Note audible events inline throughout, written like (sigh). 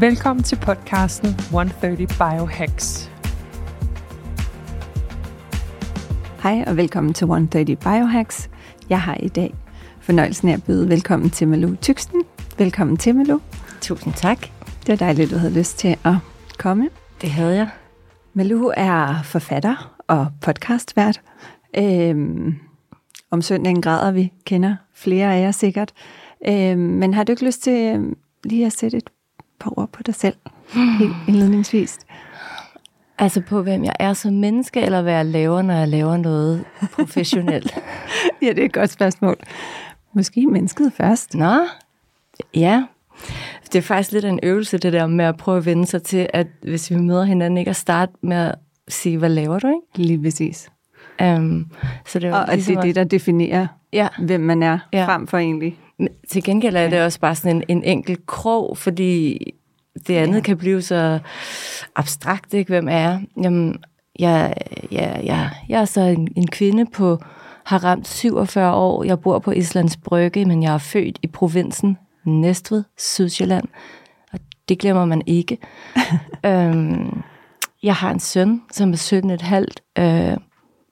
Velkommen til podcasten 130 Biohacks. Hej og velkommen til 130 Biohacks. Jeg har i dag fornøjelsen af at byde velkommen til Malou Tyksten. Velkommen til, Malou. Tusind tak. Det er dejligt, du havde lyst til at komme. Det havde jeg. Malou er forfatter og podcastvært. Øhm, om søndagen græder vi, kender flere af jer sikkert. Øhm, men har du ikke lyst til øhm, lige at sætte et par ord på dig selv, helt indledningsvis? Altså på, hvem jeg er som menneske, eller hvad jeg laver, når jeg laver noget professionelt? (laughs) ja, det er et godt spørgsmål. Måske mennesket først. Nå, ja. Det er faktisk lidt en øvelse, det der med at prøve at vende sig til, at hvis vi møder hinanden, ikke at starte med at sige, hvad laver du, ikke? Lige præcis. Um, så det er og ligesom det er det, der definerer, ja. hvem man er, ja. frem for egentlig. Men til gengæld er det også bare sådan en, en enkelt krog, fordi det andet ja. kan blive så abstrakt, ikke? Hvem er jeg? Jamen, jeg, jeg, jeg, jeg er så en, en kvinde på, har ramt 47 år. Jeg bor på Islands Brygge, men jeg er født i provinsen Næstved, Sydsjælland. Og det glemmer man ikke. (laughs) øhm, jeg har en søn, som er 17 et halvt, øh,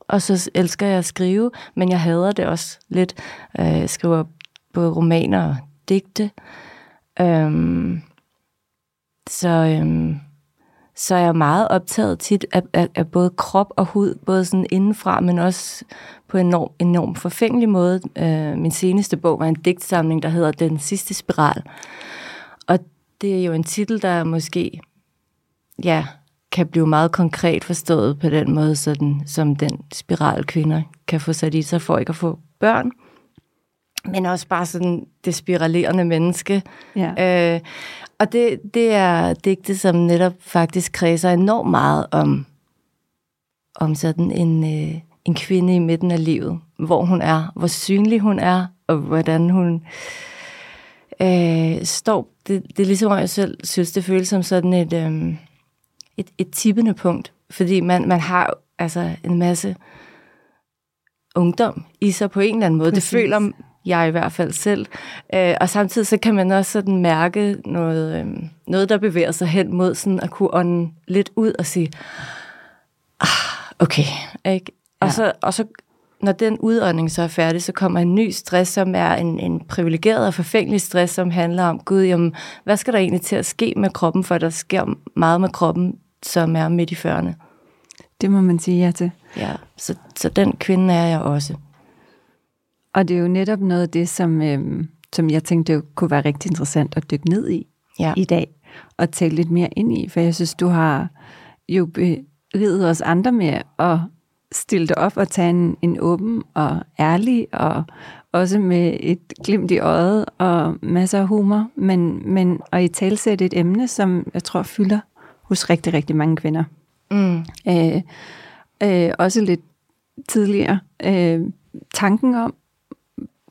og så elsker jeg at skrive, men jeg hader det også lidt. Øh, jeg skriver både romaner og digte. Øhm, så, øhm, så er jeg meget optaget tit af, af, af både krop og hud, både sådan indenfra, men også på en enorm, enorm forfængelig måde. Øh, min seneste bog var en digtsamling, der hedder Den sidste spiral. Og det er jo en titel, der måske ja, kan blive meget konkret forstået på den måde, sådan, som den spiral kvinder kan få sat i sig for ikke at få børn. Men også bare sådan det spiralerende menneske. Ja. Øh, og det, det er digte, som netop faktisk kredser enormt meget om, om sådan en, øh, en kvinde i midten af livet. Hvor hun er, hvor synlig hun er, og hvordan hun øh, står. Det, det er ligesom, jeg selv synes, det føles som sådan et, øh, et, et tippende punkt. Fordi man, man har altså en masse ungdom i sig på en eller anden måde. Præcis. Det føler jeg i hvert fald selv. Øh, og samtidig så kan man også sådan mærke noget, øh, noget, der bevæger sig hen mod sådan at kunne ånde lidt ud og sige, ah, okay, ikke? Og, ja. så, og så når den udånding så er færdig, så kommer en ny stress, som er en, en privilegeret og forfængelig stress, som handler om, gud, jamen, hvad skal der egentlig til at ske med kroppen, for der sker meget med kroppen, som er midt i 40'erne. Det må man sige ja til. Ja, så, så den kvinde er jeg også. Og det er jo netop noget af det, som, øhm, som jeg tænkte det kunne være rigtig interessant at dykke ned i ja. i dag, og tale lidt mere ind i, for jeg synes, du har jo beriget os andre med at stille dig op og tage en, en åben og ærlig, og også med et glimt i øjet og masser af humor, men, men at i talsætte et emne, som jeg tror fylder hos rigtig, rigtig mange kvinder. Mm. Øh, øh, også lidt tidligere. Øh, tanken om,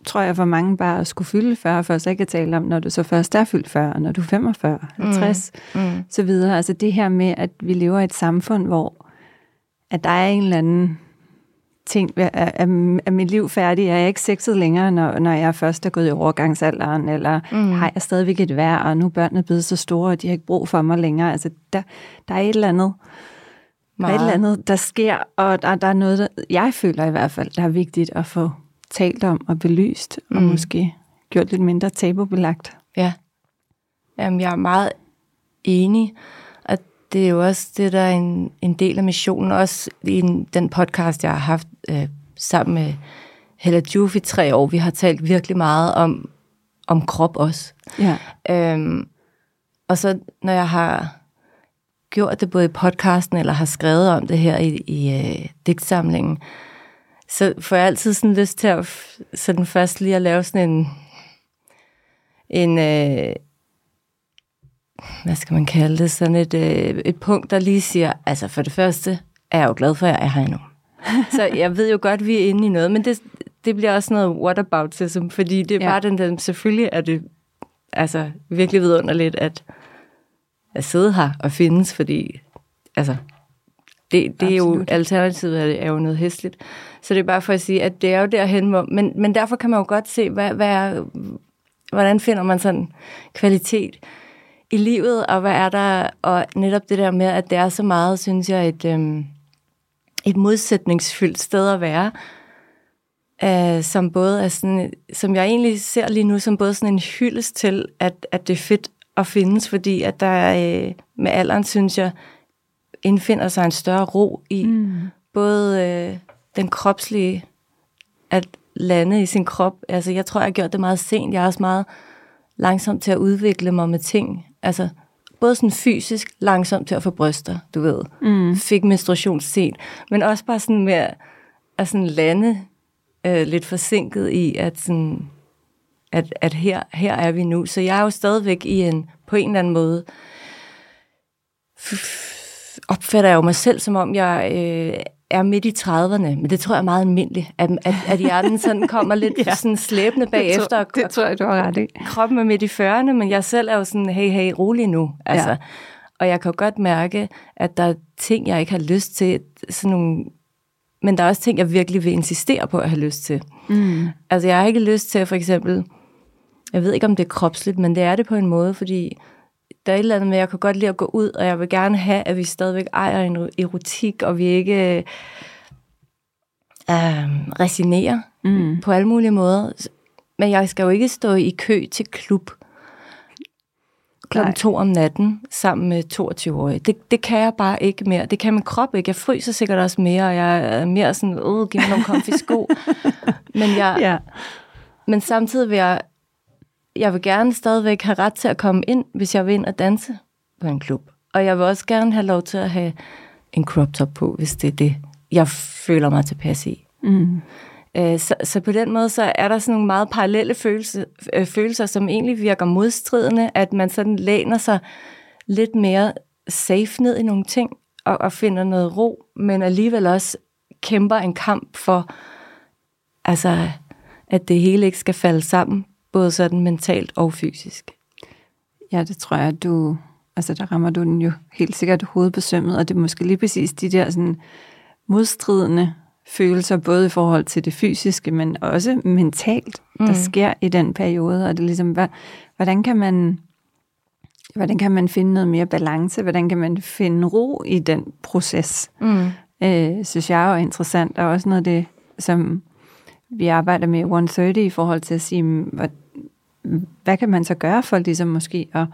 tror jeg, for mange bare at skulle fylde 40, for så ikke at tale om, når du så først er fyldt 40, når du er 45, 50, mm. Mm. så videre. Altså det her med, at vi lever i et samfund, hvor at der er en eller anden ting, er, er, er mit liv færdig? Er jeg ikke sexet længere, når, når jeg først er gået i overgangsalderen? Eller mm. har jeg stadigvæk et værd, og nu er børnene blevet så store, og de har ikke brug for mig længere? Altså, der, der er et eller andet, der, er et eller andet, der sker, og der, der er noget, der, jeg føler i hvert fald, der er vigtigt at få talt om og belyst, mm. og måske gjort lidt mindre tabubelagt. Ja. Jamen, jeg er meget enig, og det er jo også det, der er en, en del af missionen, også i den podcast, jeg har haft øh, sammen med Hella Juf i tre år. Vi har talt virkelig meget om, om krop også. Ja. Øhm, og så når jeg har gjort det både i podcasten, eller har skrevet om det her i, i øh, digtsamlingen, så får jeg altid sådan lyst til at sådan først lige at lave sådan en, en øh, hvad skal man kalde det, sådan et, øh, et punkt, der lige siger, altså for det første er jeg jo glad for, at jeg er her nu. (laughs) Så jeg ved jo godt, vi er inde i noget, men det, det bliver også noget whataboutism, fordi det er ja. bare den der, selvfølgelig er det altså virkelig vidunderligt, at, at sidde her og findes, fordi altså, det, det er jo, alternativet er, jo noget hæsligt. Så det er bare for at sige, at det er jo derhen, hvor, men, men derfor kan man jo godt se, hvad, hvad er, hvordan finder man sådan kvalitet i livet, og hvad er der, og netop det der med, at det er så meget, synes jeg, et, øhm, et modsætningsfyldt sted at være, øh, som både er sådan, som jeg egentlig ser lige nu, som både sådan en hyldest til, at, at det er fedt at findes, fordi at der øh, med alderen, synes jeg, indfinder sig en større ro i mm. både øh, den kropslige, at lande i sin krop. Altså, jeg tror, jeg har gjort det meget sent. Jeg er også meget langsom til at udvikle mig med ting. Altså, både sådan fysisk langsomt til at få bryster, du ved. Mm. Fik menstruation sent. Men også bare sådan med at sådan lande øh, lidt forsinket i, at, sådan, at, at her, her er vi nu. Så jeg er jo stadigvæk i en, på en eller anden måde, opfatter jeg jo mig selv, som om jeg øh, er midt i 30'erne, men det tror jeg er meget almindeligt, at, at, at hjernen sådan kommer lidt (laughs) ja. sådan slæbende bagefter. Det tror, det tror jeg, du har ret i. Kroppen er midt i 40'erne, men jeg selv er jo sådan, hey, hey, rolig nu. Altså, ja. Og jeg kan jo godt mærke, at der er ting, jeg ikke har lyst til, sådan nogle, men der er også ting, jeg virkelig vil insistere på at have lyst til. Mm. Altså, jeg har ikke lyst til, for eksempel, jeg ved ikke, om det er kropsligt, men det er det på en måde, fordi der er et eller andet med, at jeg kan godt lide at gå ud, og jeg vil gerne have, at vi stadigvæk ejer en erotik, og vi ikke øh, resignerer mm. på alle mulige måder. Men jeg skal jo ikke stå i kø til klub klokken to om natten sammen med 22-årige. Det, det kan jeg bare ikke mere. Det kan min krop ikke. Jeg fryser sikkert også mere, og jeg er mere sådan, åh, giv mig nogle comfy sko. (laughs) men, jeg, ja. men samtidig vil jeg jeg vil gerne stadigvæk have ret til at komme ind, hvis jeg vil ind og danse på en klub. Og jeg vil også gerne have lov til at have en crop top på, hvis det er det, jeg føler mig tilpas i. Mm. Øh, så, så på den måde, så er der sådan nogle meget parallelle følelser, øh, følelser, som egentlig virker modstridende, at man sådan læner sig lidt mere safe ned i nogle ting, og, og finder noget ro, men alligevel også kæmper en kamp for, altså, at det hele ikke skal falde sammen både sådan mentalt og fysisk. Ja, det tror jeg, du, altså der rammer du den jo helt sikkert hovedbesømmet, og det er måske lige præcis de der sådan modstridende følelser, både i forhold til det fysiske, men også mentalt, mm. der sker i den periode, og det er ligesom, hvordan kan man hvordan kan man finde noget mere balance, hvordan kan man finde ro i den proces, mm. øh, synes jeg er jo interessant, og også noget af det, som vi arbejder med 130 i forhold til at sige, hvad, kan man så gøre for ligesom måske at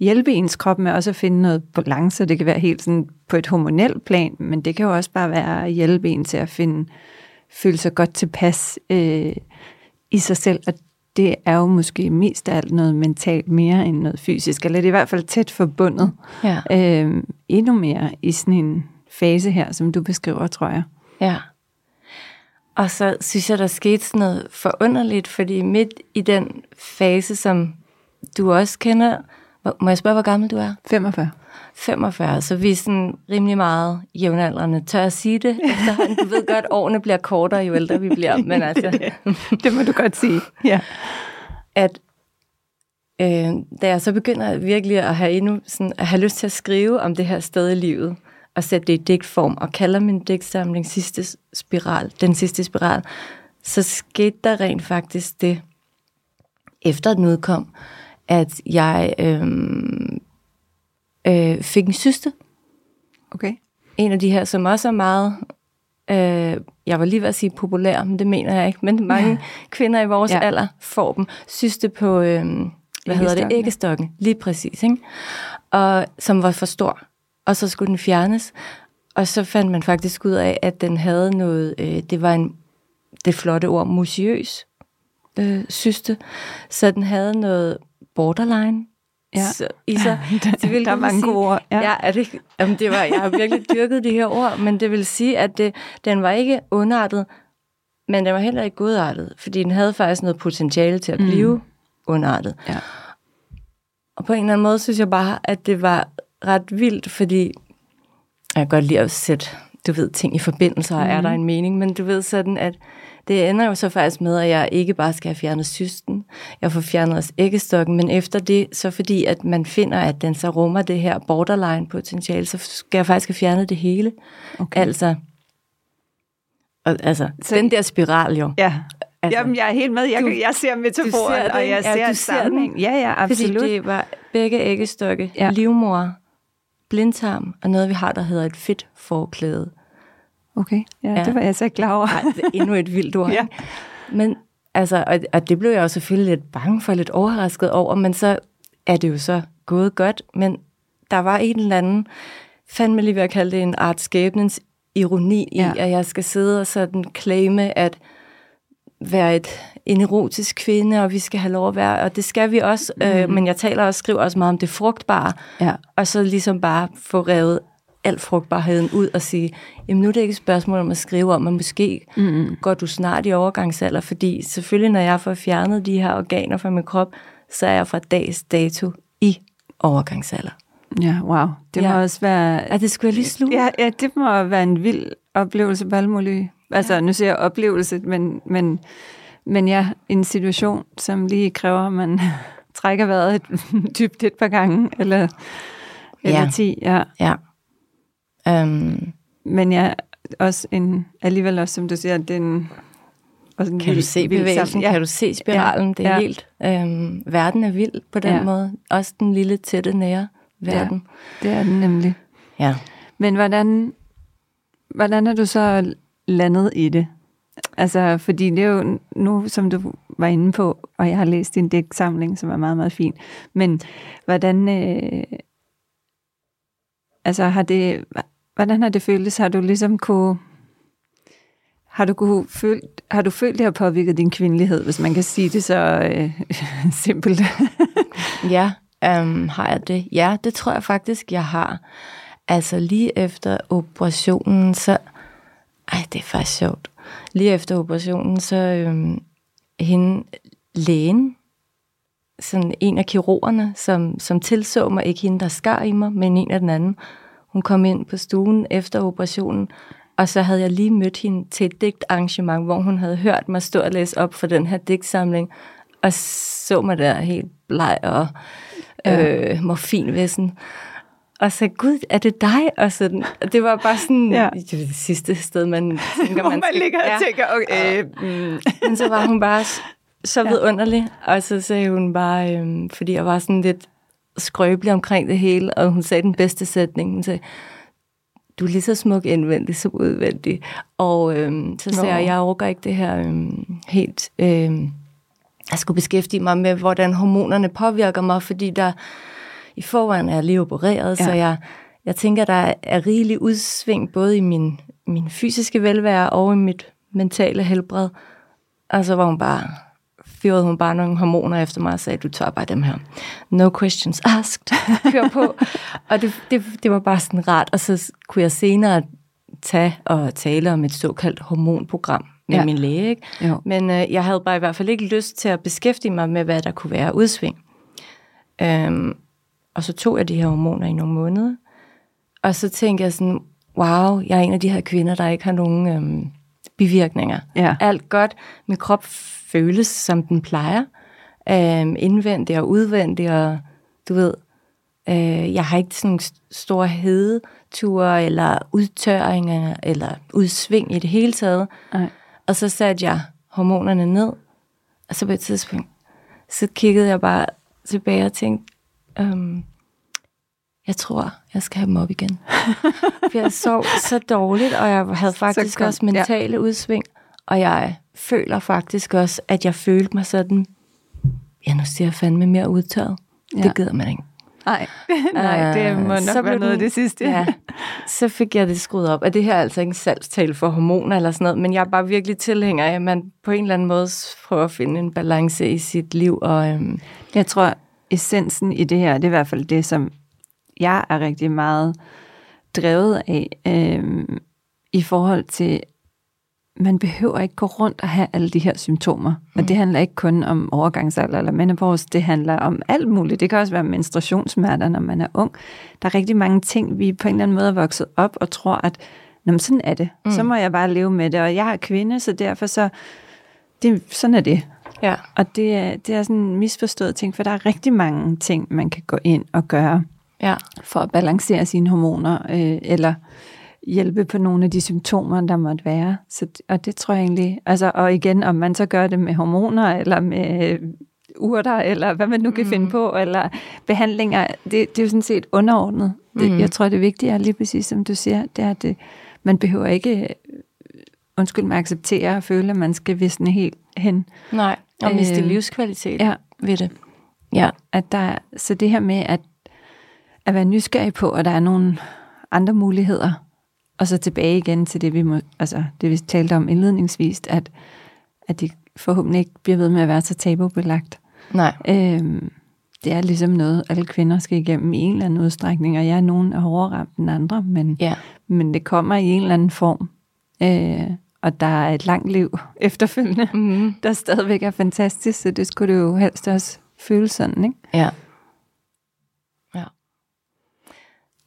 hjælpe ens krop med også at finde noget balance? Det kan være helt sådan på et hormonelt plan, men det kan jo også bare være at hjælpe en til at finde, føle sig godt tilpas øh, i sig selv, og det er jo måske mest af alt noget mentalt mere end noget fysisk, eller det er i hvert fald tæt forbundet ja. øh, endnu mere i sådan en fase her, som du beskriver, tror jeg. Ja. Og så synes jeg, der skete sådan noget forunderligt, fordi midt i den fase, som du også kender, må jeg spørge, hvor gammel du er? 45. 45, så vi er sådan rimelig meget jævnaldrende. Tør at sige det? (laughs) Efterhånden, du ved godt, årene bliver kortere, jo ældre vi bliver. Men (laughs) altså, det må du godt sige. Ja. At øh, da jeg så begynder virkelig at have, endnu, sådan, at have lyst til at skrive om det her sted i livet, og sætte det i digtform, og kalder min digtsamling sidste spiral, den sidste spiral, så skete der rent faktisk det, efter den udkom, at jeg øhm, øh, fik en syste. Okay. En af de her, som også er meget, øh, jeg var lige ved at sige populær, men det mener jeg ikke, men mange ja. kvinder i vores ja. alder får dem. Syste på, øh, hvad hedder det, æggestokken, lige præcis, ikke? Og som var for stor og så skulle den fjernes. Og så fandt man faktisk ud af, at den havde noget, øh, det var en, det flotte ord, musiøs øh, syste. Så den havde noget borderline Ja. Så, i sig. (laughs) det vil der er mange gode ord. Ja. Ja, er det, jamen det var, jeg har virkelig (laughs) dyrket de her ord, men det vil sige, at det, den var ikke underartet, men den var heller ikke godartet, fordi den havde faktisk noget potentiale til at blive mm. underartet. Ja. og på en eller anden måde synes jeg bare, at det var ret vildt, fordi jeg kan godt lide at sætte, du ved, ting i forbindelse, og mm. er der en mening, men du ved sådan, at det ender jo så faktisk med, at jeg ikke bare skal have fjernet cysten, jeg får fjernet også æggestokken, men efter det, så fordi at man finder, at den så rummer det her borderline potentiale, så skal jeg faktisk have fjernet det hele. Okay. Altså, og, altså så, den der spiral jo. Ja. Altså, Jamen, jeg er helt med. Jeg, du, jeg ser metaforen, ser og jeg ja, ser, du ser den. Ja, ja, absolut. Fordi det var begge æggestokke, ja. livmor, blindtarm, og noget, vi har, der hedder et fedt forklæde. Okay, ja, ja. det var jeg så ikke klar over. Ej, det er endnu et vildt ord. ja. Men altså, og, og det blev jeg jo selvfølgelig lidt bange for, lidt overrasket over, men så er det jo så gået godt, men der var en eller anden, fandme lige ved at kalde det en art skæbnens ironi ja. i, at jeg skal sidde og sådan claime, at være et, en erotisk kvinde, og vi skal have lov at være, og det skal vi også, mm. øh, men jeg taler og skriver også meget om det frugtbare, ja. og så ligesom bare få revet al frugtbarheden ud og sige, jamen nu er det ikke et spørgsmål om at skrive om, men måske mm. går du snart i overgangsalder, fordi selvfølgelig når jeg får fjernet de her organer fra min krop, så er jeg fra dags dato i overgangsalder. Ja, wow. Det ja. må også være... Ja, det skulle jeg lige slutte. Ja, ja, det må være en vild oplevelse på alle mulige... Altså, ja. nu siger jeg oplevelse, men, men, men ja, en situation, som lige kræver, at man (laughs) trækker vejret et, (laughs) dybt et par gange, eller, eller ja. ti. Ja. ja. Um, men ja, også en, alligevel også, som du siger, den... Også en kan vild, du se bevægelsen? Ja. Kan du se spiralen? Ja. Det er ja. helt... Um, verden er vild på den ja. måde. Også den lille, tætte, nære verden. Ja, det er den nemlig. Ja. Men hvordan, hvordan er du så landet i det? Altså, fordi det er jo nu, som du var inde på, og jeg har læst din digtsamling, som er meget, meget fin. Men hvordan, øh, altså har det, hvordan har det føltes? Har du ligesom kunne, har du, kunne følt, har du følt, det har påvirket din kvindelighed, hvis man kan sige det så øh, (laughs) simpelt? ja, øhm, har jeg det? Ja, det tror jeg faktisk, jeg har. Altså lige efter operationen, så... Ej, det er faktisk sjovt. Lige efter operationen, så øhm, hende lægen, sådan en af kirurgerne, som, som tilså mig, ikke hende, der skar i mig, men en af den anden, hun kom ind på stuen efter operationen, og så havde jeg lige mødt hende til et digtarrangement, hvor hun havde hørt mig stå og læse op for den her digtsamling, og så mig der helt bleg og øh, morfinvæsen. Og så gud, er det dig? Og sådan, det var bare sådan, ja. det, det sidste sted, man tænker, man, man skal, ligger og ja. tænker, okay. Mm. Men så var hun bare så vidunderlig, og så sagde hun bare, øh, fordi jeg var sådan lidt skrøbelig omkring det hele, og hun sagde den bedste sætning, hun sagde, du er lige så smuk indvendig som udvendig. Og øh, så sagde Nå. jeg, jeg overgår ikke det her øh, helt... Øh, jeg skulle beskæftige mig med, hvordan hormonerne påvirker mig, fordi der i forvejen er lige opereret, ja. så jeg, jeg tænker, der er rigelig udsving både i min, min fysiske velvære og i mit mentale helbred. Og så var hun bare, fyrede hun bare nogle hormoner efter mig og sagde, du tager bare dem her. No questions asked. Kør på. (laughs) og det, det, det var bare sådan rart. Og så kunne jeg senere tage og tale om et såkaldt hormonprogram, med ja. min læge. Ikke? Jo. Men øh, jeg havde bare i hvert fald ikke lyst til at beskæftige mig med, hvad der kunne være udsving. Øhm, og så tog jeg de her hormoner i nogle måneder. Og så tænkte jeg sådan, wow, jeg er en af de her kvinder, der ikke har nogen øhm, bivirkninger. Ja. Alt godt. Min krop føles, som den plejer. Øhm, indvendig og udvendig, og du ved, øh, jeg har ikke sådan store hedeture, eller udtørringer, eller udsving i det hele taget. Nej. Og så satte jeg hormonerne ned, og så på et tidspunkt, så kiggede jeg bare tilbage og tænkte, um, jeg tror, jeg skal have dem op igen. For jeg sov så dårligt, og jeg havde faktisk også mentale ja. udsving, og jeg føler faktisk også, at jeg følte mig sådan, ja, nu siger jeg fandme mere udtørret. Ja. Det gider man ikke. Nej, (laughs) Nej det må nok så være noget af det sidste. Ja, så fik jeg det skruet op. Og det her er altså ikke en salgstale for hormoner eller sådan noget, men jeg er bare virkelig tilhænger af, at man på en eller anden måde prøver at finde en balance i sit liv. Og, øhm, jeg tror, essensen i det her, det er i hvert fald det, som jeg er rigtig meget drevet af, øhm, i forhold til man behøver ikke gå rundt og have alle de her symptomer. Mm. Og det handler ikke kun om overgangsalder eller menopause, det handler om alt muligt. Det kan også være menstruationssmerter, når man er ung. Der er rigtig mange ting, vi på en eller anden måde er vokset op og tror, at Nå, sådan er det. Mm. Så må jeg bare leve med det. Og jeg er kvinde, så derfor så... Det, sådan er det. Ja. Og det er, det er sådan en misforstået ting, for der er rigtig mange ting, man kan gå ind og gøre ja. for at balancere sine hormoner, øh, eller hjælpe på nogle af de symptomer, der måtte være. Så, og det tror jeg egentlig, altså, og igen, om man så gør det med hormoner, eller med urter, eller hvad man nu kan mm. finde på, eller behandlinger, det, det er jo sådan set underordnet. Det, mm. Jeg tror, det vigtige er lige præcis, som du siger, det er, at det, man behøver ikke, undskyld mig, acceptere og føle, at man skal visne helt hen. Nej, og miste øh, livskvalitet ja. ved det. Ja, at der, så det her med at, at være nysgerrig på, at der er nogle andre muligheder, og så tilbage igen til det, vi, må, altså, det, vi talte om indledningsvis, at, at det forhåbentlig ikke bliver ved med at være så tabubelagt. Nej. Øhm, det er ligesom noget, alle kvinder skal igennem i en eller anden udstrækning, og jeg er nogen er hårdere ramt end andre, men, ja. men det kommer i en eller anden form. Øh, og der er et langt liv efterfølgende, mm. der stadigvæk er fantastisk, så det skulle det jo helst også føles sådan, ikke? Ja. Ja.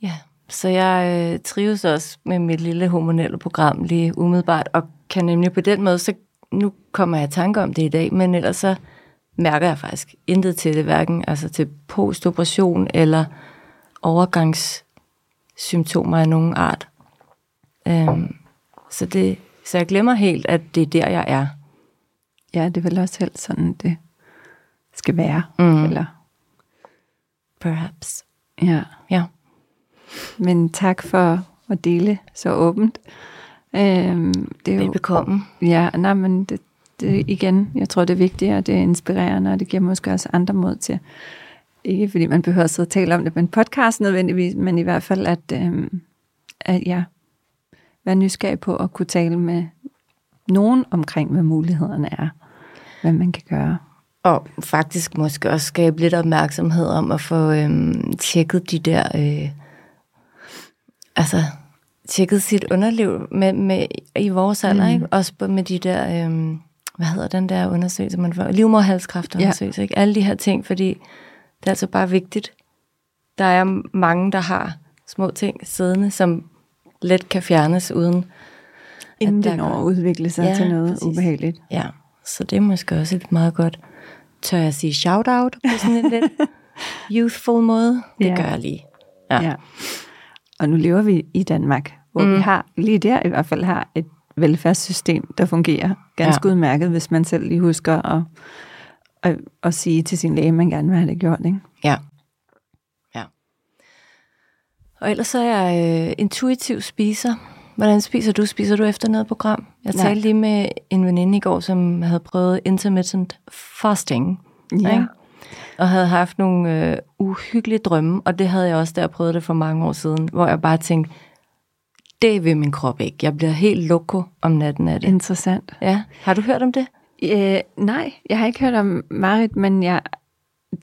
Ja, så jeg øh, trives også med mit lille hormonelle program lige umiddelbart, og kan nemlig på den måde, så nu kommer jeg i tanke om det i dag, men ellers så mærker jeg faktisk intet til det, hverken altså til postoperation eller overgangssymptomer af nogen art. Øhm, så, det, så jeg glemmer helt, at det er der, jeg er. Ja, det er vel også helt sådan, det skal være. Mm. Eller? Perhaps. Ja. Ja. Men tak for at dele så åbent. Øhm, det er jo, Velbekomme. Ja, nej, men det, det, igen, jeg tror, det er vigtigt, og det er inspirerende, og det giver måske også andre mod til, ikke fordi man behøver at sidde og tale om det på en podcast nødvendigvis, men i hvert fald, at, øhm, at ja, være nysgerrig på at kunne tale med nogen omkring, hvad mulighederne er, hvad man kan gøre. Og faktisk måske også skabe lidt opmærksomhed om at få øhm, tjekket de der, øh, altså tjekket sit underliv med, med, i vores alder, mm. ikke? også med de der, øhm, hvad hedder den der undersøgelse, man får, livmorhalskræftundersøgelse, ja. ikke? alle de her ting, fordi det er altså bare vigtigt. Der er mange, der har små ting siddende, som let kan fjernes uden... Inden den når udvikle sig ja, til noget præcis. ubehageligt. Ja, så det er måske også et meget godt, tør jeg sige shout-out på sådan en lidt (laughs) youthful måde. Det ja. gør jeg lige. Ja. ja. Og nu lever vi i Danmark, hvor mm. vi har, lige der i hvert fald har et velfærdssystem, der fungerer ganske ja. udmærket, hvis man selv lige husker at, at, at sige til sin læge, at man gerne vil have det gjort. Ikke? Ja. Og ellers så er jeg øh, intuitiv spiser. Hvordan spiser du? Spiser du efter noget program? Jeg Nej. talte lige med en veninde i går, som havde prøvet intermittent fasting. Ja. Ikke? Og havde haft nogle øh, uhyggelige drømme, og det havde jeg også, da jeg prøvede det for mange år siden, hvor jeg bare tænkte, det vil min krop ikke. Jeg bliver helt loko om natten af det. Interessant. Ja. Har du hørt om det? Øh, nej, jeg har ikke hørt om Marit, men jeg,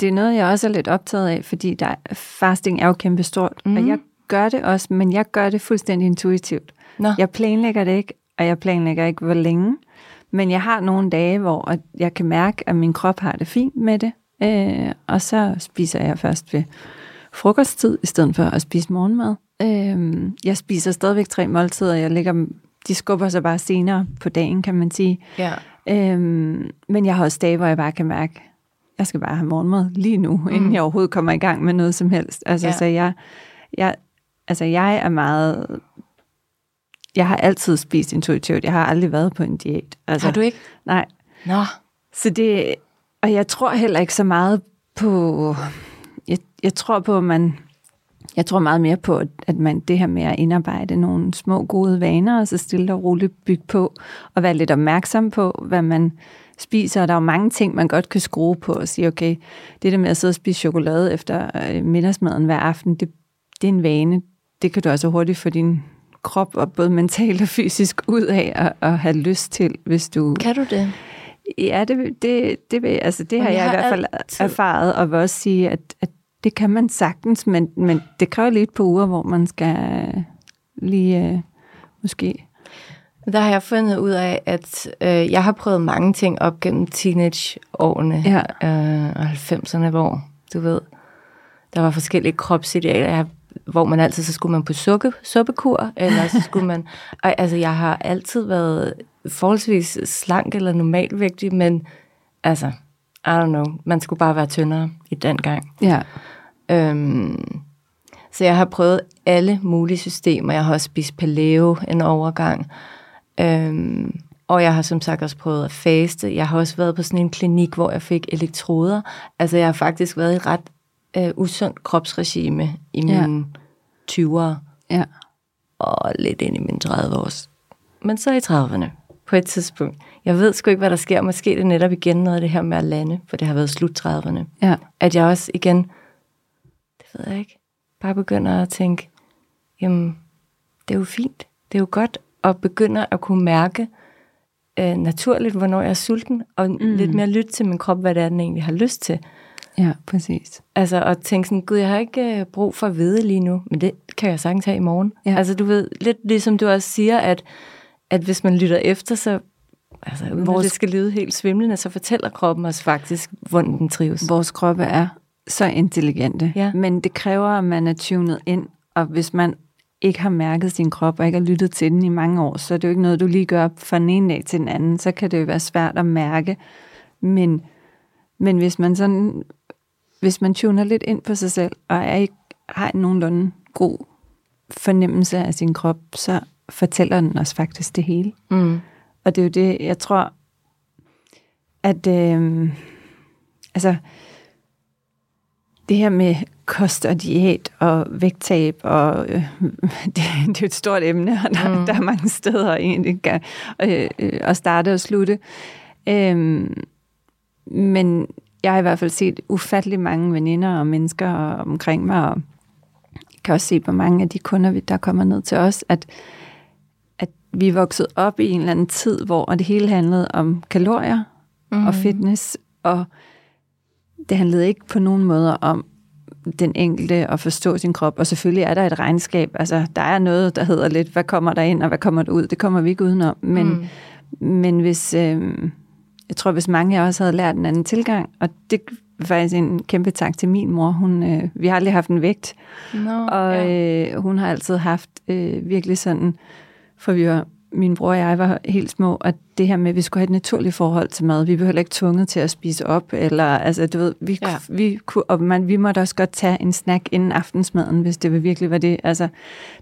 det er noget, jeg også er lidt optaget af, fordi der, fasting er jo kæmpestort, mm. og mhm. jeg gør det også, men jeg gør det fuldstændig intuitivt. Nå. Jeg planlægger det ikke, og jeg planlægger ikke, hvor længe. Men jeg har nogle dage, hvor jeg kan mærke, at min krop har det fint med det, øh, og så spiser jeg først ved frokosttid, i stedet for at spise morgenmad. Øh, jeg spiser stadigvæk tre måltider, jeg ligger, de skubber sig bare senere på dagen, kan man sige. Ja. Øh, men jeg har også dage, hvor jeg bare kan mærke, jeg skal bare have morgenmad lige nu, mm. inden jeg overhovedet kommer i gang med noget som helst. Altså, ja. så jeg, jeg, altså, jeg er meget... Jeg har altid spist intuitivt. Jeg har aldrig været på en diæt. Altså, har du ikke? Nej. Nå. Så det... Og jeg tror heller ikke så meget på... Jeg, jeg tror på, at man jeg tror meget mere på, at man det her med at indarbejde nogle små gode vaner, og så stille og roligt bygge på, og være lidt opmærksom på, hvad man spiser. Og der er jo mange ting, man godt kan skrue på og sige, okay, det der med at sidde og spise chokolade efter øh, middagsmaden hver aften, det, det er en vane. Det kan du altså hurtigt få din krop, og både mentalt og fysisk, ud af at, at have lyst til, hvis du... Kan du det? Ja, det, det, det, altså det har jeg, jeg i hvert fald altid... erfaret, og vil også sige, at, at det kan man sagtens, men, men det kræver lidt på uger, hvor man skal lige øh, måske Der har jeg fundet ud af, at øh, jeg har prøvet mange ting op gennem teenageårene Ja. øh, og 90'erne, hvor du ved, der var forskellige kropsidealer, hvor man altid, så skulle man på sukke, suppekur, eller så skulle man, (laughs) og, altså jeg har altid været forholdsvis slank eller normalvægtig, men altså, I don't know, man skulle bare være tyndere i den gang. Ja. Øhm, så jeg har prøvet alle mulige systemer. Jeg har også spist paleo en overgang. Øhm, og jeg har som sagt også prøvet at faste. Jeg har også været på sådan en klinik, hvor jeg fik elektroder. Altså jeg har faktisk været i et ret øh, usundt kropsregime i Ja. mine 20'ere Ja. og lidt ind i mine 30 års. Men så i 30'erne på et tidspunkt. Jeg ved sgu ikke, hvad der sker. Måske er det netop igen noget af det her med at lande, for det har været slut 30'erne Ja. at jeg også igen, det ved jeg ikke, bare begynder at tænke, jamen, det er jo fint, det er jo godt, og begynder at kunne mærke øh, naturligt, hvornår jeg er sulten, og mm. lidt mere lytte til min krop, hvad det er, den egentlig har lyst til. Ja, præcis. Altså at tænke sådan, gud, jeg har ikke øh, brug for at vide lige nu, men det kan jeg sagtens have i morgen. Ja. Altså du ved, lidt ligesom du også siger, at, at hvis man lytter efter, så altså, uden Vores... Det skal lyde helt svimlende, så fortæller kroppen os faktisk, hvordan den trives. Vores kroppe er så intelligente, Ja. men det kræver, at man er tunet ind, og hvis man ikke har mærket sin krop og ikke har lyttet til den i mange år, så er det jo ikke noget, du lige gør fra den ene dag til den anden. Så kan det jo være svært at mærke. Men, men hvis man sådan, hvis man tuner lidt ind på sig selv, og er ikke, har en nogenlunde god fornemmelse af sin krop, så fortæller den os faktisk det hele. Mm. Og det er jo det, jeg tror, at øh, altså, det her med kost og diæt og vægttab, og øh, (laughs) det, det er et stort emne, og der, mm. der er mange steder egentlig kan, øh, øh, at starte og slutte. Øh, men jeg har i hvert fald set ufattelig mange veninder og mennesker omkring mig, og kan også se på mange af de kunder, der kommer ned til os, at at vi er vokset op i en eller anden tid, hvor det hele handlede om kalorier mm. og fitness, og det handlede ikke på nogen måde om den enkelte at forstå sin krop, og selvfølgelig er der et regnskab, altså der er noget, der hedder lidt, hvad kommer der ind, og hvad kommer der ud, det kommer vi ikke udenom, men, mm. men hvis, øh, jeg tror, hvis mange af os havde lært en anden tilgang, og det er faktisk en kæmpe tak til min mor, hun, øh, vi har aldrig haft en vægt, Nå, og ja. øh, hun har altid haft øh, virkelig sådan, for vi var, min bror og jeg var helt små, at det her med, at vi skulle have et naturligt forhold til mad. Vi blev heller ikke tvunget til at spise op, eller altså, du ved, vi, Ja. vi, kunne, og man, vi måtte også godt tage en snack inden aftensmaden, hvis det virkelig var det. Altså,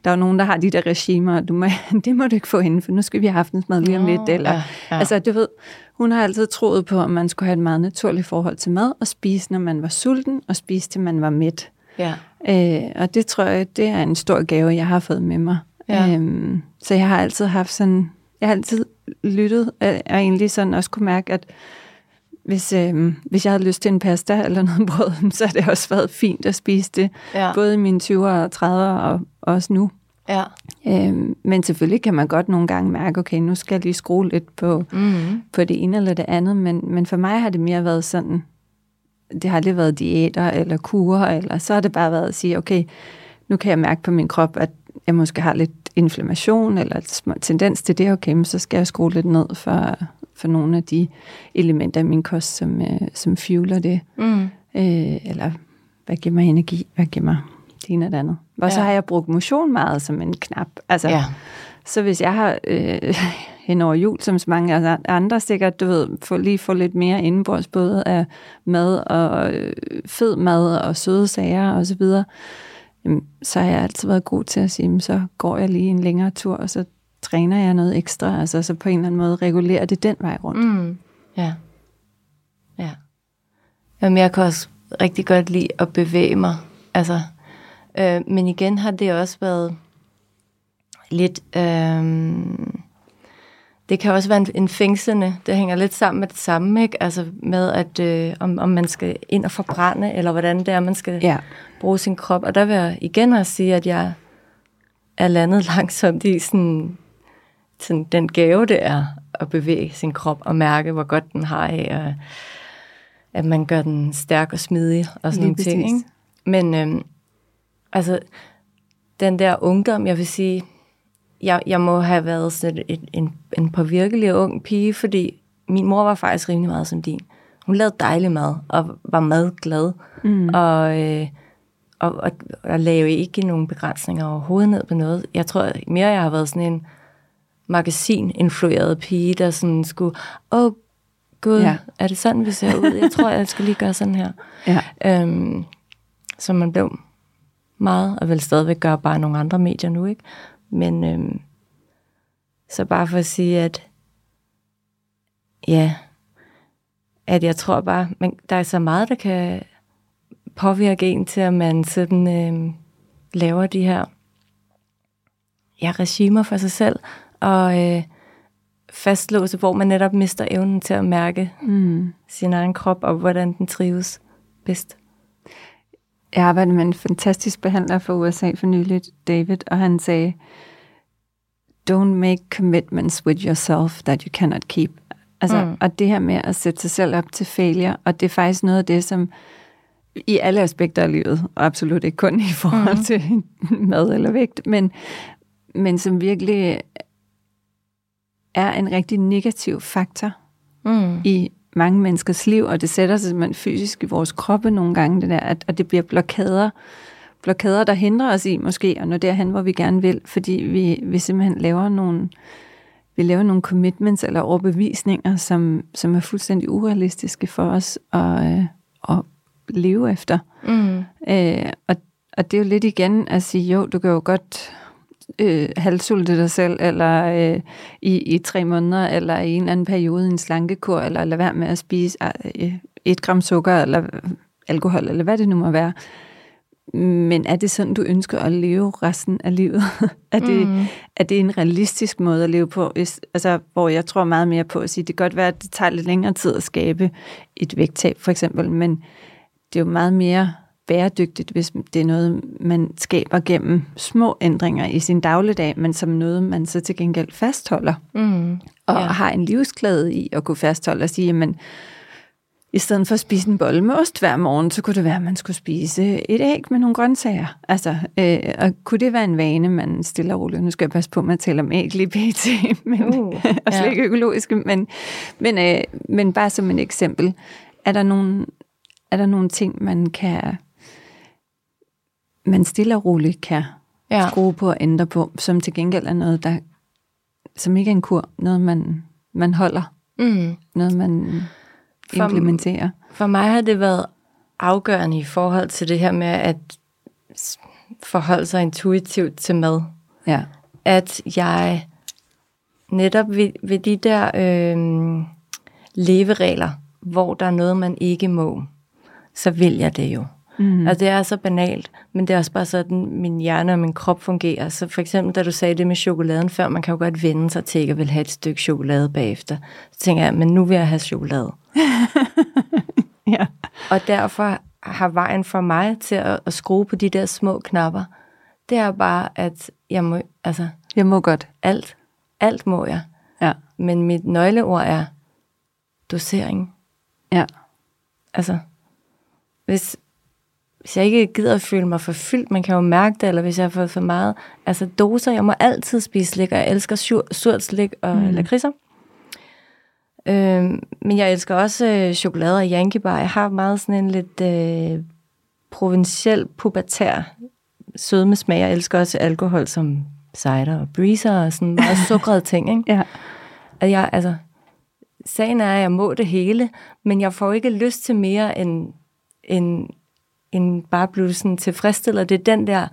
der er jo nogen, der har de der regimer, du må, (laughs) det må du ikke få hende, for nu skal vi have aftensmad lige om lidt. Eller, ja, ja. Altså, du ved, hun har altid troet på, at man skulle have et meget naturligt forhold til mad, og spise, når man var sulten, og spise, til man var mæt. ja. Øh, og det tror jeg, det er en stor gave, jeg har fået med mig. Ja. Øhm, så jeg har altid haft sådan, jeg har altid lyttet, øh, og egentlig sådan også kunne mærke, at hvis, øh, hvis jeg havde lyst til en pasta eller noget (laughs) brød, så har det også været fint at spise det. Ja. Både i mine 20'er og 30'er og også nu. Ja. Øhm, men selvfølgelig kan man godt nogle gange mærke, okay, nu skal jeg lige skrue lidt på, Mm. på det ene eller det andet, men, men for mig har det mere været sådan, det har aldrig været diæter eller kurer, eller så har det bare været at sige, okay, nu kan jeg mærke på min krop, at jeg måske har lidt inflammation eller tendens til det, okay, så skal jeg skrue lidt ned for, for nogle af de elementer i min kost, som, øh, som fueler det. Mm. Øh, eller hvad giver mig energi, hvad giver mig det ene og det andet. Og så Ja. har jeg brugt motion meget som en knap. Altså, Ja. så hvis jeg har øh, (laughs) hen over jul, som så mange andre sikkert, du ved, få, lige få lidt mere indenbords, både af mad og øh, fed mad og søde sager og så videre, jamen, så har jeg altid været god til at sige, jamen, så går jeg lige en længere tur, og så træner jeg noget ekstra, altså så på en eller anden måde regulerer det den vej rundt. Mm. Ja. Ja. Jamen, jeg kan også rigtig godt lide at bevæge mig. Altså, øh, men igen har det også været lidt... Øh, det kan også være en, en fængslende. Det hænger lidt sammen med det samme, ikke? Altså med, at øh, om, om man skal ind og forbrænde, eller hvordan det er, man skal Ja. bruge sin krop. Og der vil jeg igen også sige, at jeg er landet (laughs) langsomt i sådan, sådan den gave, det er at bevæge sin krop og mærke, hvor godt den har af, og at man gør den stærk og smidig og sådan Lige nogle ting. præcis. Ikke? Men øhm, altså, den der ungdom, jeg vil sige, jeg, jeg må have været sådan et, en, en påvirkelig ung pige, fordi min mor var faktisk rimelig meget som din. Hun lavede dejlig mad, og var madglad, mm. og, øh, og, og, og lavede ikke nogen begrænsninger overhovedet ned på noget. Jeg tror mere, jeg har været sådan en magasin-influeret pige, der sådan skulle, åh, gud, ja. er det sådan, vi ser ud? Jeg tror, jeg skal lige gøre sådan her. (laughs) Ja. Øhm, så man blev meget, og vil stadigvæk gøre bare nogle andre medier nu, ikke? Men øhm, så bare for at sige, at ja, at jeg tror bare, men der er så meget, der kan påvirke en til, at man sådan øhm, laver de her ja, regimer for sig selv, og øh, fastlåse, hvor man netop mister evnen til at mærke mm. sin egen krop, og hvordan den trives bedst. Jeg arbejdede med en fantastisk behandler fra USA for nyligt, David, og han sagde, don't make commitments with yourself that you cannot keep. Altså, mm. Og det her med at sætte sig selv op til failure, og det er faktisk noget af det, som i alle aspekter af livet, og absolut ikke kun i forhold mm. til (laughs) mad eller vægt, men, men som virkelig er en rigtig negativ faktor mm. i mange menneskers liv, og det sætter sig simpelthen fysisk i vores kroppe nogle gange, det der, at, at det bliver blokader, blokader, der hindrer os i måske at nå derhen, hvor vi gerne vil, fordi vi, vi simpelthen laver nogle, vi laver nogle commitments eller overbevisninger, som, som er fuldstændig urealistiske for os at, øh, at leve efter. Mm. Øh, og, og det er jo lidt igen at sige, jo, du kan jo godt øh, halvsulte dig selv, eller øh, i, i tre måneder, eller i en eller anden periode en slankekur, eller lade være med at spise øh, et gram sukker, eller alkohol, eller hvad det nu må være. Men er det sådan, du ønsker at leve resten af livet? (laughs) er, det, mm. er det en realistisk måde at leve på? Altså, hvor jeg tror meget mere på at sige, det kan godt være, at det tager lidt længere tid at skabe et vægttab, for eksempel, men det er jo meget mere bæredygtigt, hvis det er noget, man skaber gennem små ændringer i sin dagligdag, men som noget, man så til gengæld fastholder. Mm, og ja. har en livsklæde i at kunne fastholde og sige, jamen, i stedet for at spise en bolle med ost hver morgen, så kunne det være, at man skulle spise et æg med nogle grøntsager. Altså, øh, og kunne det være en vane, man stiller roligt? Nu skal jeg passe på, at man taler om æg lige pt, (laughs) men, uh, og slet ikke ja. økologiske, men, men, øh, men bare som en eksempel. Er der nogle, er der nogle ting, man kan man stille og roligt kan ja. skrue på og ændre på, som til gengæld er noget, der som ikke er en kur, noget man, man holder, mm. noget man for, implementerer. For mig har det været afgørende i forhold til det her med at forholde sig intuitivt til mad. Ja. At jeg netop ved, ved de der øh, leveregler, hvor der er noget, man ikke må, så vil jeg det jo. Mm. Altså det er så banalt, men det er også bare sådan, min hjerne og min krop fungerer. Så for eksempel, da du sagde det med chokoladen før, man kan jo godt vende sig til ikke at vil have et stykke chokolade bagefter. Så tænker jeg, men nu vil jeg have chokolade. (laughs) ja. Og derfor har vejen for mig til at, at skrue på de der små knapper, det er bare, at jeg må, altså... Jeg må godt. Alt. Alt må jeg. Ja. Men mit nøgleord er dosering. Ja. Altså, hvis, hvis jeg ikke gider at føle mig forfyldt, man kan jo mærke det, eller hvis jeg har fået for meget, altså doser, jeg må altid spise slik, og jeg elsker sur, surt slik og mm. lakridser. Øhm, men jeg elsker også øh, chokolade og yankebar. Jeg har meget sådan en lidt øh, provinciel, pubertær sødme smag. Jeg elsker også alkohol som cider og breezer og sådan meget (laughs) sukrede ting. Ikke? ja. At jeg, altså, sagen er, at jeg må det hele, men jeg får ikke lyst til mere end, end end bare blive sådan tilfredsstillet. Det er den der,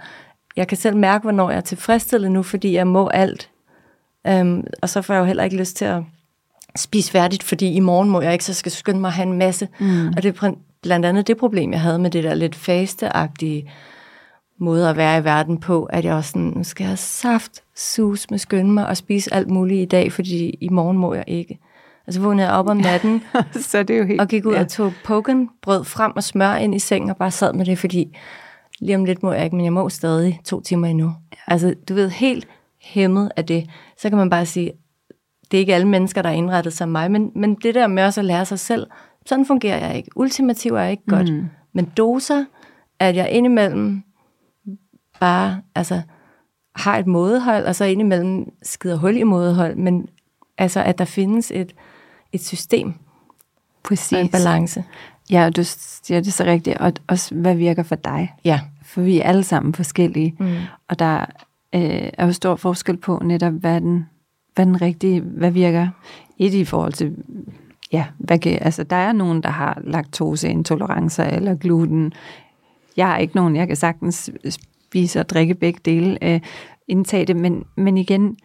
jeg kan selv mærke, hvornår jeg er tilfredsstillet nu, fordi jeg må alt. Um, og så får jeg jo heller ikke lyst til at spise færdigt, fordi i morgen må jeg ikke, så skal skynde mig at have en masse. Mm. Og det er blandt andet det problem, jeg havde med det der lidt fasteagtige måde at være i verden på, at jeg også sådan, nu skal jeg have saft, sus med skynde mig og spise alt muligt i dag, fordi i morgen må jeg ikke. Altså vågnede jeg op om natten, (laughs) så det er jo helt, og gik ud ja. og tog poken brød frem og smør ind i sengen og bare sad med det, fordi lige om lidt må jeg ikke, men jeg må stadig to timer endnu. Ja. Altså du ved, helt hæmmet af det. Så kan man bare sige, det er ikke alle mennesker, der er indrettet som mig, men, men det der med også at lære sig selv, sådan fungerer jeg ikke. Ultimativ er ikke godt. Mm. Men doser, at jeg indimellem bare, altså, har et mådehold, og så indimellem skider hul i mådehold, men altså, at der findes et, et system Præcis. og en balance. Ja, og du siger det så rigtigt, og også hvad virker for dig. Ja. For vi er alle sammen forskellige, Mm. og der øh, er jo stor forskel på netop, hvad den, hvad den rigtige, hvad virker et i forhold til, ja, hvad kan, altså der er nogen, der har laktoseintolerancer eller gluten. Jeg har ikke nogen, jeg kan sagtens spise og drikke begge dele, øh, indtage det, men, men igen,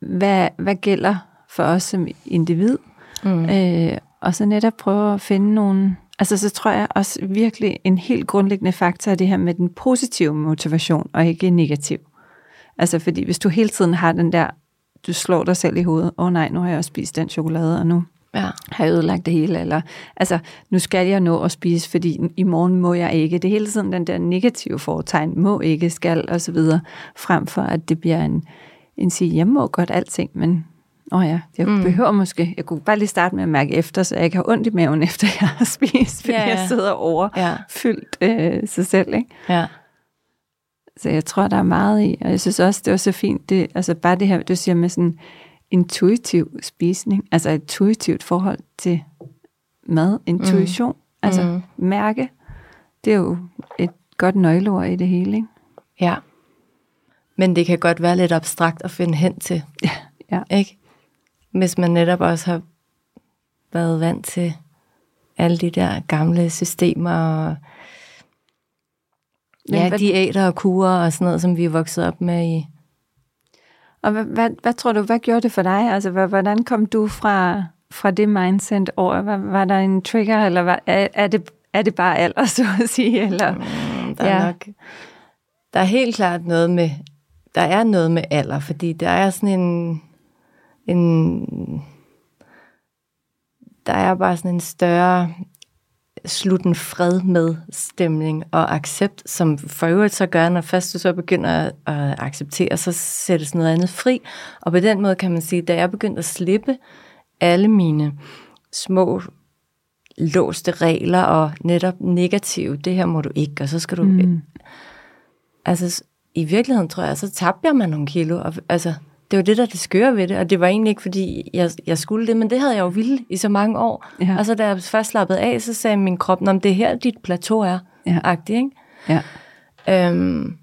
hvad, hvad gælder for os som individ? Mm. Øh, og så netop prøve at finde nogle... Altså, så tror jeg også virkelig en helt grundlæggende faktor er det her med den positive motivation, og ikke negativ. Altså, fordi hvis du hele tiden har den der, du slår dig selv i hovedet, åh oh, nej, nu har jeg også spist den chokolade, og nu Ja. har jeg ødelagt det hele, eller altså, nu skal jeg nå at spise, fordi i morgen må jeg ikke. Det er hele tiden den der negative foretegn, må ikke, skal, og så videre, frem for at det bliver en, en sige, jeg må godt alting, men åh oh ja, jeg mm. behøver måske, jeg kunne bare lige starte med at mærke efter, så jeg ikke har ondt i maven, (laughs) efter jeg har spist, fordi Ja, ja, jeg sidder over Ja. øh, sig selv, ikke? Ja. Så jeg tror, der er meget i, og jeg synes også, det var så fint, det, altså bare det her, du siger med sådan intuitiv spisning, altså et intuitivt forhold til mad, intuition, mm. altså Mm. mærke, det er jo et godt nøgleord i det hele, ikke? Ja. Men det kan godt være lidt abstrakt at finde hen til. Ja, ja. Ikke? Hvis man netop også har været vant til alle de der gamle systemer og ja, hvad- diæter og kurer og sådan noget, som vi er vokset op med i. Og hvad, hvad, hvad tror du, hvad gjorde det for dig? Altså, hvordan kom du fra, fra det mindset over? Var, var der en trigger, eller var, er, er, det, er det bare alder, (laughs) så at sige? Eller? Mm, Der er Ja. nok... Der er helt klart noget med... Der er noget med alder, fordi der er sådan en... en der er bare sådan en større slutten fred med stemning og accept, som for øvrigt så gør, når først du så begynder at, acceptere, så sættes noget andet fri. Og på den måde kan man sige, da jeg begyndte at slippe alle mine små låste regler og netop negative, det her må du ikke, og så skal du... Mm. Altså, i virkeligheden tror jeg, så tabte jeg mig nogle kilo. Og, altså, det var det, der er det skøre ved det, og det var egentlig ikke, fordi jeg, jeg skulle det, men det havde jeg jo ville i så mange år. Ja. Og så da jeg først slappede af, så sagde min krop, om det er her, dit plateau er, Ja. agtigt, ikke? Ja. Øhm,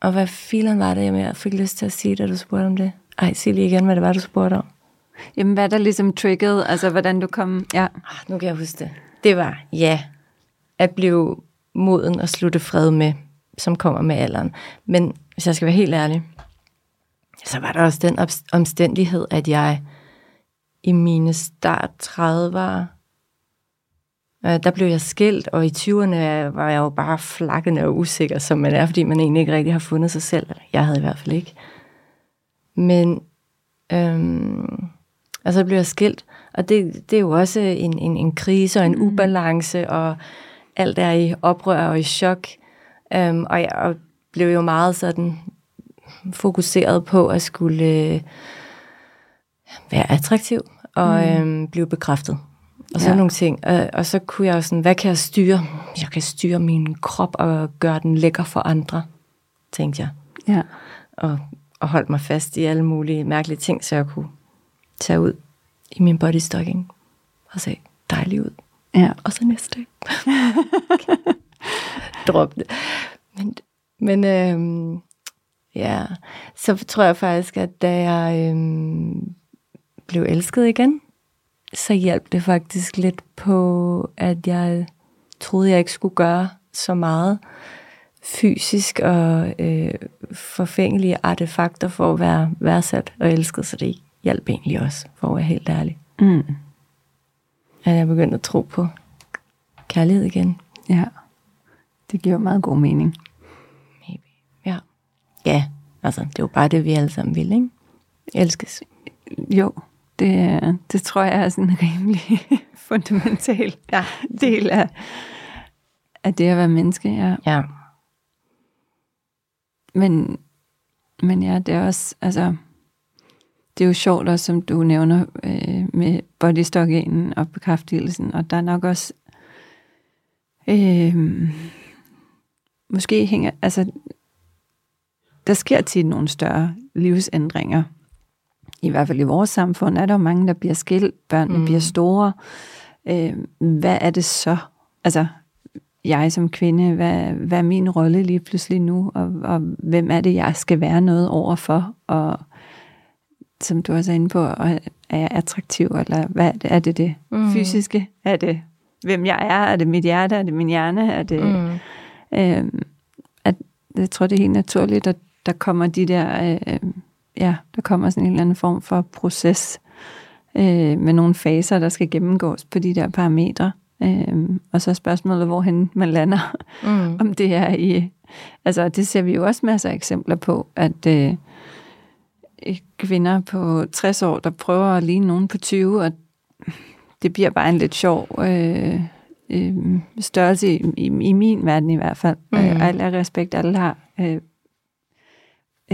og hvad filen var det, jeg fik lyst til at sige, da du spurgte om det? Ej, sig lige igen, hvad det var, du spurgte om. Jamen, hvad der ligesom triggede, altså hvordan du kom, ja. Ah, nu kan jeg huske det. Det var, ja, at blive moden og slutte fred med, som kommer med alderen. Men hvis jeg skal være helt ærlig, så var der også den omstændighed, at jeg i mine start 30'ere, øh, der blev jeg skilt, og i 20'erne var jeg jo bare flakkende og usikker, som man er, fordi man egentlig ikke rigtig har fundet sig selv. Jeg havde i hvert fald ikke. Men øhm, og så blev jeg skilt, og det, det er jo også en, en, en krise og en Mm. ubalance, og alt er i oprør og i chok. Um, og jeg og blev jo meget sådan fokuseret på at skulle øh, være attraktiv og mm. øhm, blive bekræftet. Og sådan Ja. ja. nogle ting. Og, og så kunne jeg jo sådan, hvad kan jeg styre? Jeg kan styre min krop og gøre den lækker for andre, tænkte jeg Ja. og, og holdt mig fast i alle mulige mærkelige ting, så jeg kunne tage ud i min bodystocking og se dejlig ud. Ja. Og så næste dag. (laughs) Drop det. Men, men øhm, ja, så tror jeg faktisk, at da jeg øhm, blev elsket igen, så hjalp det faktisk lidt på, at jeg troede, jeg ikke skulle gøre så meget fysisk og øh, forfængelige artefakter for at være værdsat og elsket, så det hjalp egentlig også, for at være helt ærlig. Mm. At jeg begyndte at tro på kærlighed igen. Ja. Det giver meget god mening. Ja. Altså, det er jo bare det, vi alle sammen vil, ikke? Elskes. Jo, det, det tror jeg er sådan en rimelig (laughs) fundamental Ja. del af, af det at være menneske. Ja. Ja. Men, men ja, det er også, altså, det er jo sjovt også, som du nævner øh, med bodystock-enen og bekræftelsen, og der er nok også, øh, måske hænger, altså, der sker tit nogle større livsændringer. I hvert fald i vores samfund er der jo mange, der bliver skilt, børnene mm. bliver store. Øh, hvad er det så? Altså, jeg som kvinde, hvad, hvad er min rolle lige pludselig nu, og, og hvem er det, jeg skal være noget overfor, og som du også er inde på, er jeg attraktiv, eller hvad er det, er det, det mm. fysiske? Er det, hvem jeg er? Er det mit hjerte? Er det min hjerne? Er det, mm. øh, at, jeg tror, det er helt naturligt, at der kommer de der, øh, ja, der kommer sådan en eller anden form for proces øh, med nogle faser, der skal gennemgås på de der parametre. Øh, og så er spørgsmålet, hvorhen man lander. Mm. (laughs) Om det er i... Altså, det ser vi jo også masser af eksempler på, at øh, kvinder på 60 år, der prøver at ligne nogen på 20, og det bliver bare en lidt sjov øh, øh, størrelse i, i, i min verden i hvert fald. Mm. Øh, al respekt, alle har øh,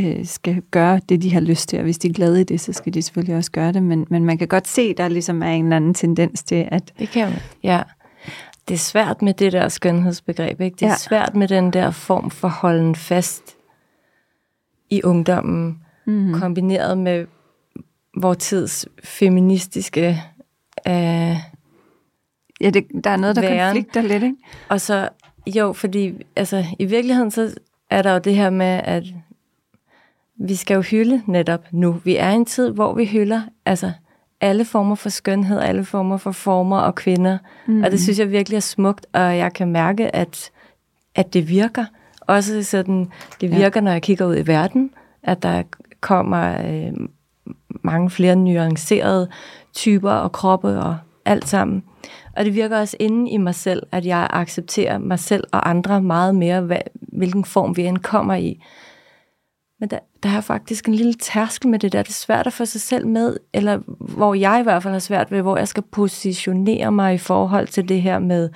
øh, skal gøre det, de har lyst til, og hvis de er glade i det, så skal de selvfølgelig også gøre det, men, men man kan godt se, der ligesom er en eller anden tendens til, at... Det kan man, ja. Det er svært med det der skønhedsbegreb, ikke? Det er ja. svært med den der form for holden fast i ungdommen, mm-hmm. kombineret med vores tids feministiske øh, Ja, det, der er noget, der væren. konflikter lidt, ikke? Og så, jo, fordi altså, i virkeligheden, så er der jo det her med, at vi skal jo hylde netop nu. Vi er i en tid, hvor vi hylder altså, alle former for skønhed, alle former for former og kvinder. Mm. Og det synes jeg virkelig er smukt, og jeg kan mærke, at, at det virker. Også sådan, det virker, ja. når jeg kigger ud i verden, at der kommer øh, mange flere nuancerede typer og kroppe og alt sammen. Og det virker også inde i mig selv, at jeg accepterer mig selv og andre meget mere, hvad, hvilken form vi end kommer i. Men der, der er faktisk en lille tærskel med det der. Det er svært at få sig selv med, eller hvor jeg i hvert fald har svært ved, hvor jeg skal positionere mig i forhold til det her med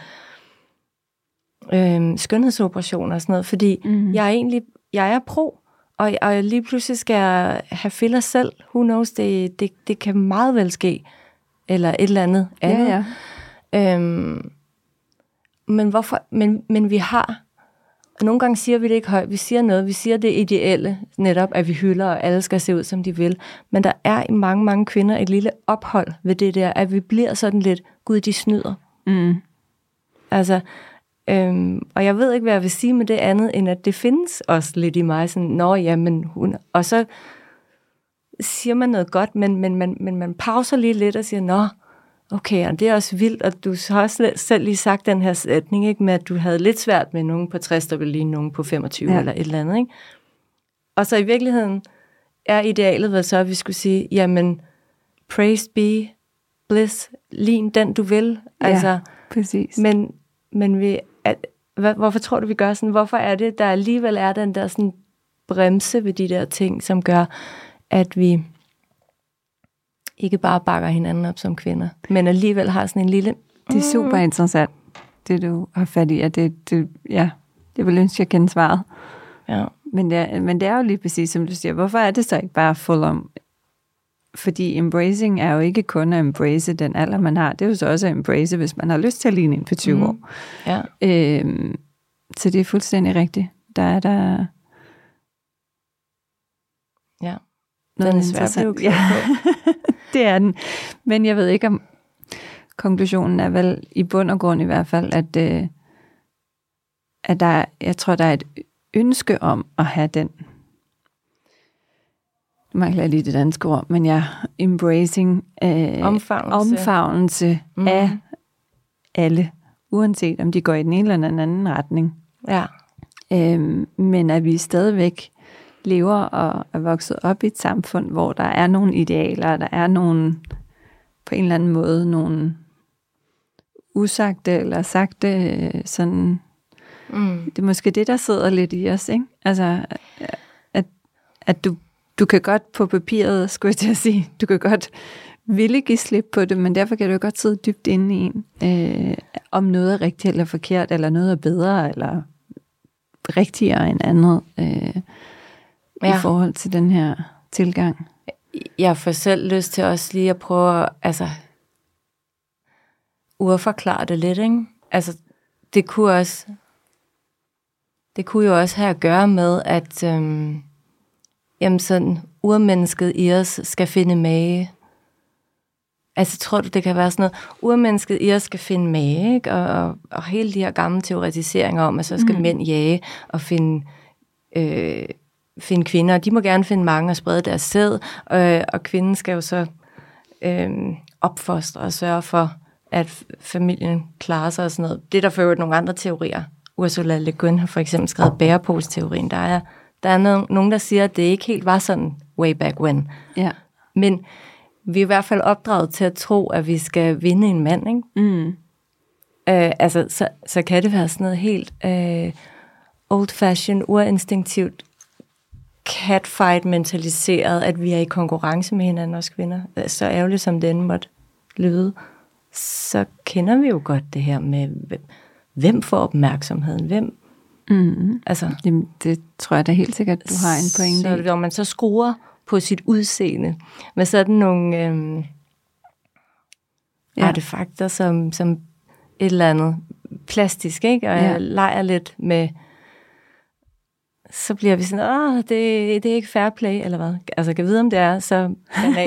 øh, skønhedsoperationer og sådan noget. Fordi mm. jeg er egentlig, jeg er pro, og, og lige pludselig skal jeg have filler selv. Who knows, det, det, det kan meget vel ske. Eller et eller andet andet. Ja, ja. Øhm, men, hvorfor, men, men vi har nogle gange siger vi det ikke højt. Vi siger noget. Vi siger det ideelle, netop at vi hylder, og alle skal se ud, som de vil. Men der er i mange, mange kvinder et lille ophold ved det der, at vi bliver sådan lidt, gud, de snyder. Mm. Altså, øhm, og jeg ved ikke, hvad jeg vil sige med det andet, end at det findes også lidt i mig. Sådan, Nå, ja, men hun... Og så siger man noget godt, men, men, men, men man pauser lige lidt og siger, nå, Okay, og det er også vildt, og du har også selv lige sagt den her sætning, ikke, med at du havde lidt svært med nogen på 60, der ville lige nogen på 25 ja. eller et eller andet. Ikke? Og så i virkeligheden er idealet vel så, at vi skulle sige, jamen, praise be, bliss, lin den du vil. Ja, altså, præcis. Men, men vi, at, hvad, hvorfor tror du, vi gør sådan? Hvorfor er det, der alligevel er den der sådan bremse ved de der ting, som gør, at vi ikke bare bakker hinanden op som kvinder, men alligevel har sådan en lille... Det er super mm. interessant, det du har fat i. At det, det, ja, det vil ønske, jeg kender svaret. Ja. Men, det er, men det er jo lige præcis, som du siger, hvorfor er det så ikke bare full om? Fordi embracing er jo ikke kun at embrace den alder, man har. Det er jo så også at embrace, hvis man har lyst til at ligne ind på 20 mm. år. Ja. Øhm, så det er fuldstændig rigtigt. Der er der... Ja. Den er svært ja. (laughs) (laughs) det er den. Men jeg ved ikke om konklusionen er vel i bund og grund i hvert fald, at, øh, at der, jeg tror, der er et ønske om at have den nu mangler jeg lige det danske ord, men ja, embracing, øh, omfavnelse, omfavnelse mm. af alle, uanset om de går i den ene eller den anden retning. Ja. Øhm, men at vi stadigvæk lever og er vokset op i et samfund, hvor der er nogle idealer, der er nogle, på en eller anden måde, nogle usagte eller sagte sådan, mm. det er måske det, der sidder lidt i os, ikke? Altså, at, at du, du kan godt på papiret, skulle jeg til at sige, du kan godt ville give slip på det, men derfor kan du godt sidde dybt inde i en, øh, om noget er rigtigt eller forkert, eller noget er bedre, eller rigtigere end andet. Øh, ja. i forhold til den her tilgang. Jeg får selv lyst til også lige at prøve at altså, urforklare det lidt. Ikke? Altså, det kunne også det kunne jo også have at gøre med, at øhm, jamen sådan, urmennesket i os skal finde mage. Altså, tror du, det kan være sådan noget, urmennesket i os skal finde mage, ikke? Og, og, og hele de her gamle teoretiseringer om, at så skal mm. mænd jage og finde, øh, finde kvinder. De må gerne finde mange og sprede deres sæd, øh, og kvinden skal jo så øh, opfostre og sørge for, at familien klarer sig og sådan noget. Det er der for nogle andre teorier. Ursula Le Guin har for eksempel skrevet bærepose-teorien. Der er, der er nogen, der siger, at det ikke helt var sådan way back when. Ja. Men vi er i hvert fald opdraget til at tro, at vi skal vinde en mand, ikke? Mm. Øh, altså, så, så kan det være sådan noget helt øh, old-fashioned, urinstinktivt, catfight-mentaliseret, at vi er i konkurrence med hinanden, os kvinder. Så ærgerligt som den måtte lyde, så kender vi jo godt det her med, hvem får opmærksomheden, hvem Mm. Altså, Jamen, det tror jeg da helt sikkert, du har en pointe så, Når man så skruer på sit udseende med sådan nogle øh, ja. artefakter som, som et eller andet plastisk, ikke? og ja. jeg leger lidt med, så bliver vi sådan, åh, det, det er ikke fair play, eller hvad? Altså, kan vide, om det er så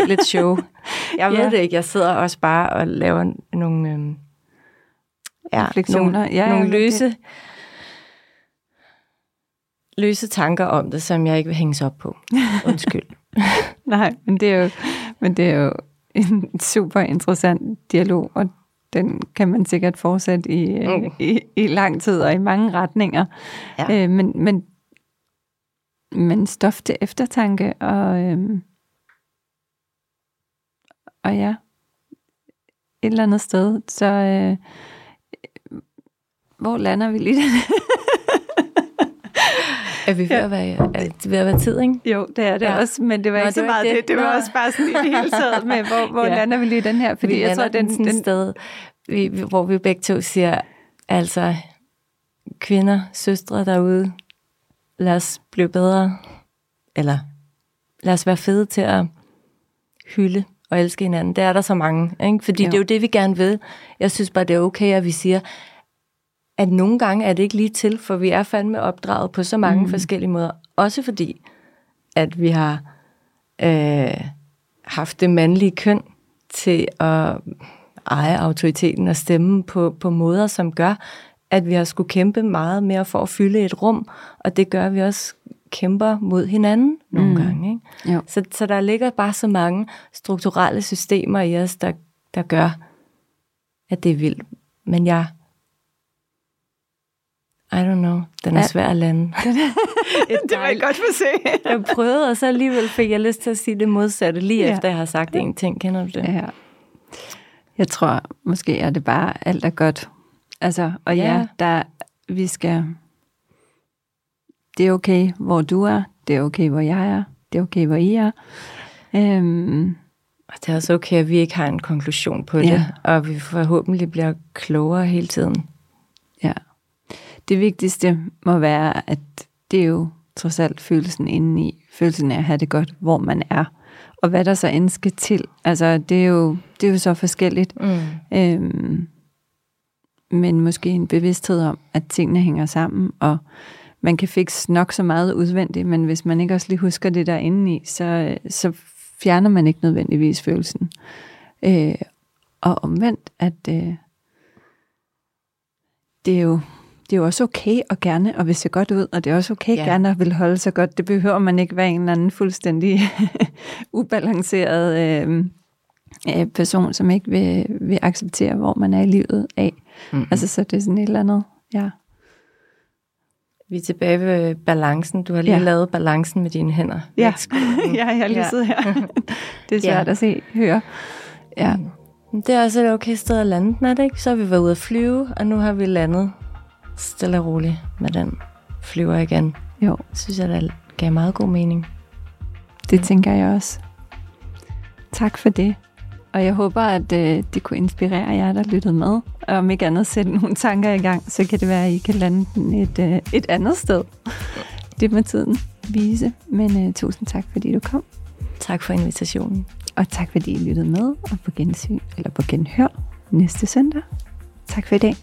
lidt show. (laughs) Jeg ved ja. det ikke, jeg sidder også bare og laver nogle, øh, ja, nogle, ja, nogle løse... Det løse tanker om det, som jeg ikke vil hænges op på. (laughs) Undskyld. (laughs) Nej, men det er jo, men det er jo en super interessant dialog, og den kan man sikkert fortsætte i, mm. i, i lang tid og i mange retninger. Ja. Øh, men, men, men stof til eftertanke, og, øh, og ja, et eller andet sted, så øh, hvor lander vi lige (laughs) Er vi ved, ja. at være, er det ved at være tid, ikke? Jo, det er det ja. også, men det var Nå, ikke så meget det. Det, det var Nå. også bare sådan i det hele taget med, hvor, (laughs) hvor ja. lander vi lige den her? Fordi vi jeg tror, den, den, den sted, vi, hvor vi begge to siger, altså kvinder, søstre derude, lad os blive bedre, eller lad os være fede til at hylde og elske hinanden. Det er der så mange, ikke? fordi jo. det er jo det, vi gerne vil. Jeg synes bare, det er okay, at vi siger, at nogle gange er det ikke lige til, for vi er fandme opdraget på så mange mm. forskellige måder. Også fordi, at vi har øh, haft det mandlige køn til at eje autoriteten og stemme på, på måder, som gør, at vi har skulle kæmpe meget mere for at fylde et rum, og det gør, at vi også kæmper mod hinanden nogle mm. gange. Ikke? Jo. Så, så der ligger bare så mange strukturelle systemer i os, der, der gør, at det er vildt. Men jeg i don't know. Den er ja. svær at lande. (laughs) det var jeg godt for se. (laughs) jeg prøvede, og så alligevel fik jeg lyst til at sige det modsatte, lige ja. efter jeg har sagt en ting. Kender du det? Ja. Jeg tror, måske er det bare alt er godt. Altså, og ja, ja der, vi skal... Det er okay, hvor du er. Det er okay, hvor jeg er. Det er okay, hvor I er. Øhm, og det er også okay, at vi ikke har en konklusion på det, ja. og vi forhåbentlig bliver klogere hele tiden. Ja det vigtigste må være, at det er jo trods alt følelsen indeni, følelsen af at have det godt, hvor man er. Og hvad der så end skal til, altså det er jo, det er jo så forskelligt. Mm. Øhm, men måske en bevidsthed om, at tingene hænger sammen, og man kan fikse nok så meget udvendigt, men hvis man ikke også lige husker det der indeni, så, så fjerner man ikke nødvendigvis følelsen. Øh, og omvendt, at øh, det er jo det er jo også okay at gerne at vil se godt ud, og det er også okay ja. gerne at vil holde sig godt. Det behøver man ikke være en eller anden fuldstændig (laughs) ubalanceret øh, øh, person, som ikke vil, vil acceptere, hvor man er i livet af. Mm-hmm. Altså, så det er sådan et eller andet, ja. Vi er tilbage ved balancen. Du har lige ja. lavet balancen med dine hænder. Ja, (laughs) ja jeg har lige ja. siddet her. (laughs) det er svært ja. at se, høre. Ja. Det er også et okay sted at lande den, er det ikke? Så har vi været ude at flyve, og nu har vi landet stille og roligt med den flyver igen. Jo. Synes jeg, det gav meget god mening. Det tænker jeg også. Tak for det. Og jeg håber, at øh, det kunne inspirere jer, der lyttede med. Og om ikke andet sætte nogle tanker i gang, så kan det være, at I kan lande den et, øh, et andet sted. (laughs) Det må tiden vise. Men øh, tusind tak, fordi du kom. Tak for invitationen. Og tak, fordi I lyttede med. Og på gensyn, eller på genhør næste søndag. Tak for i dag.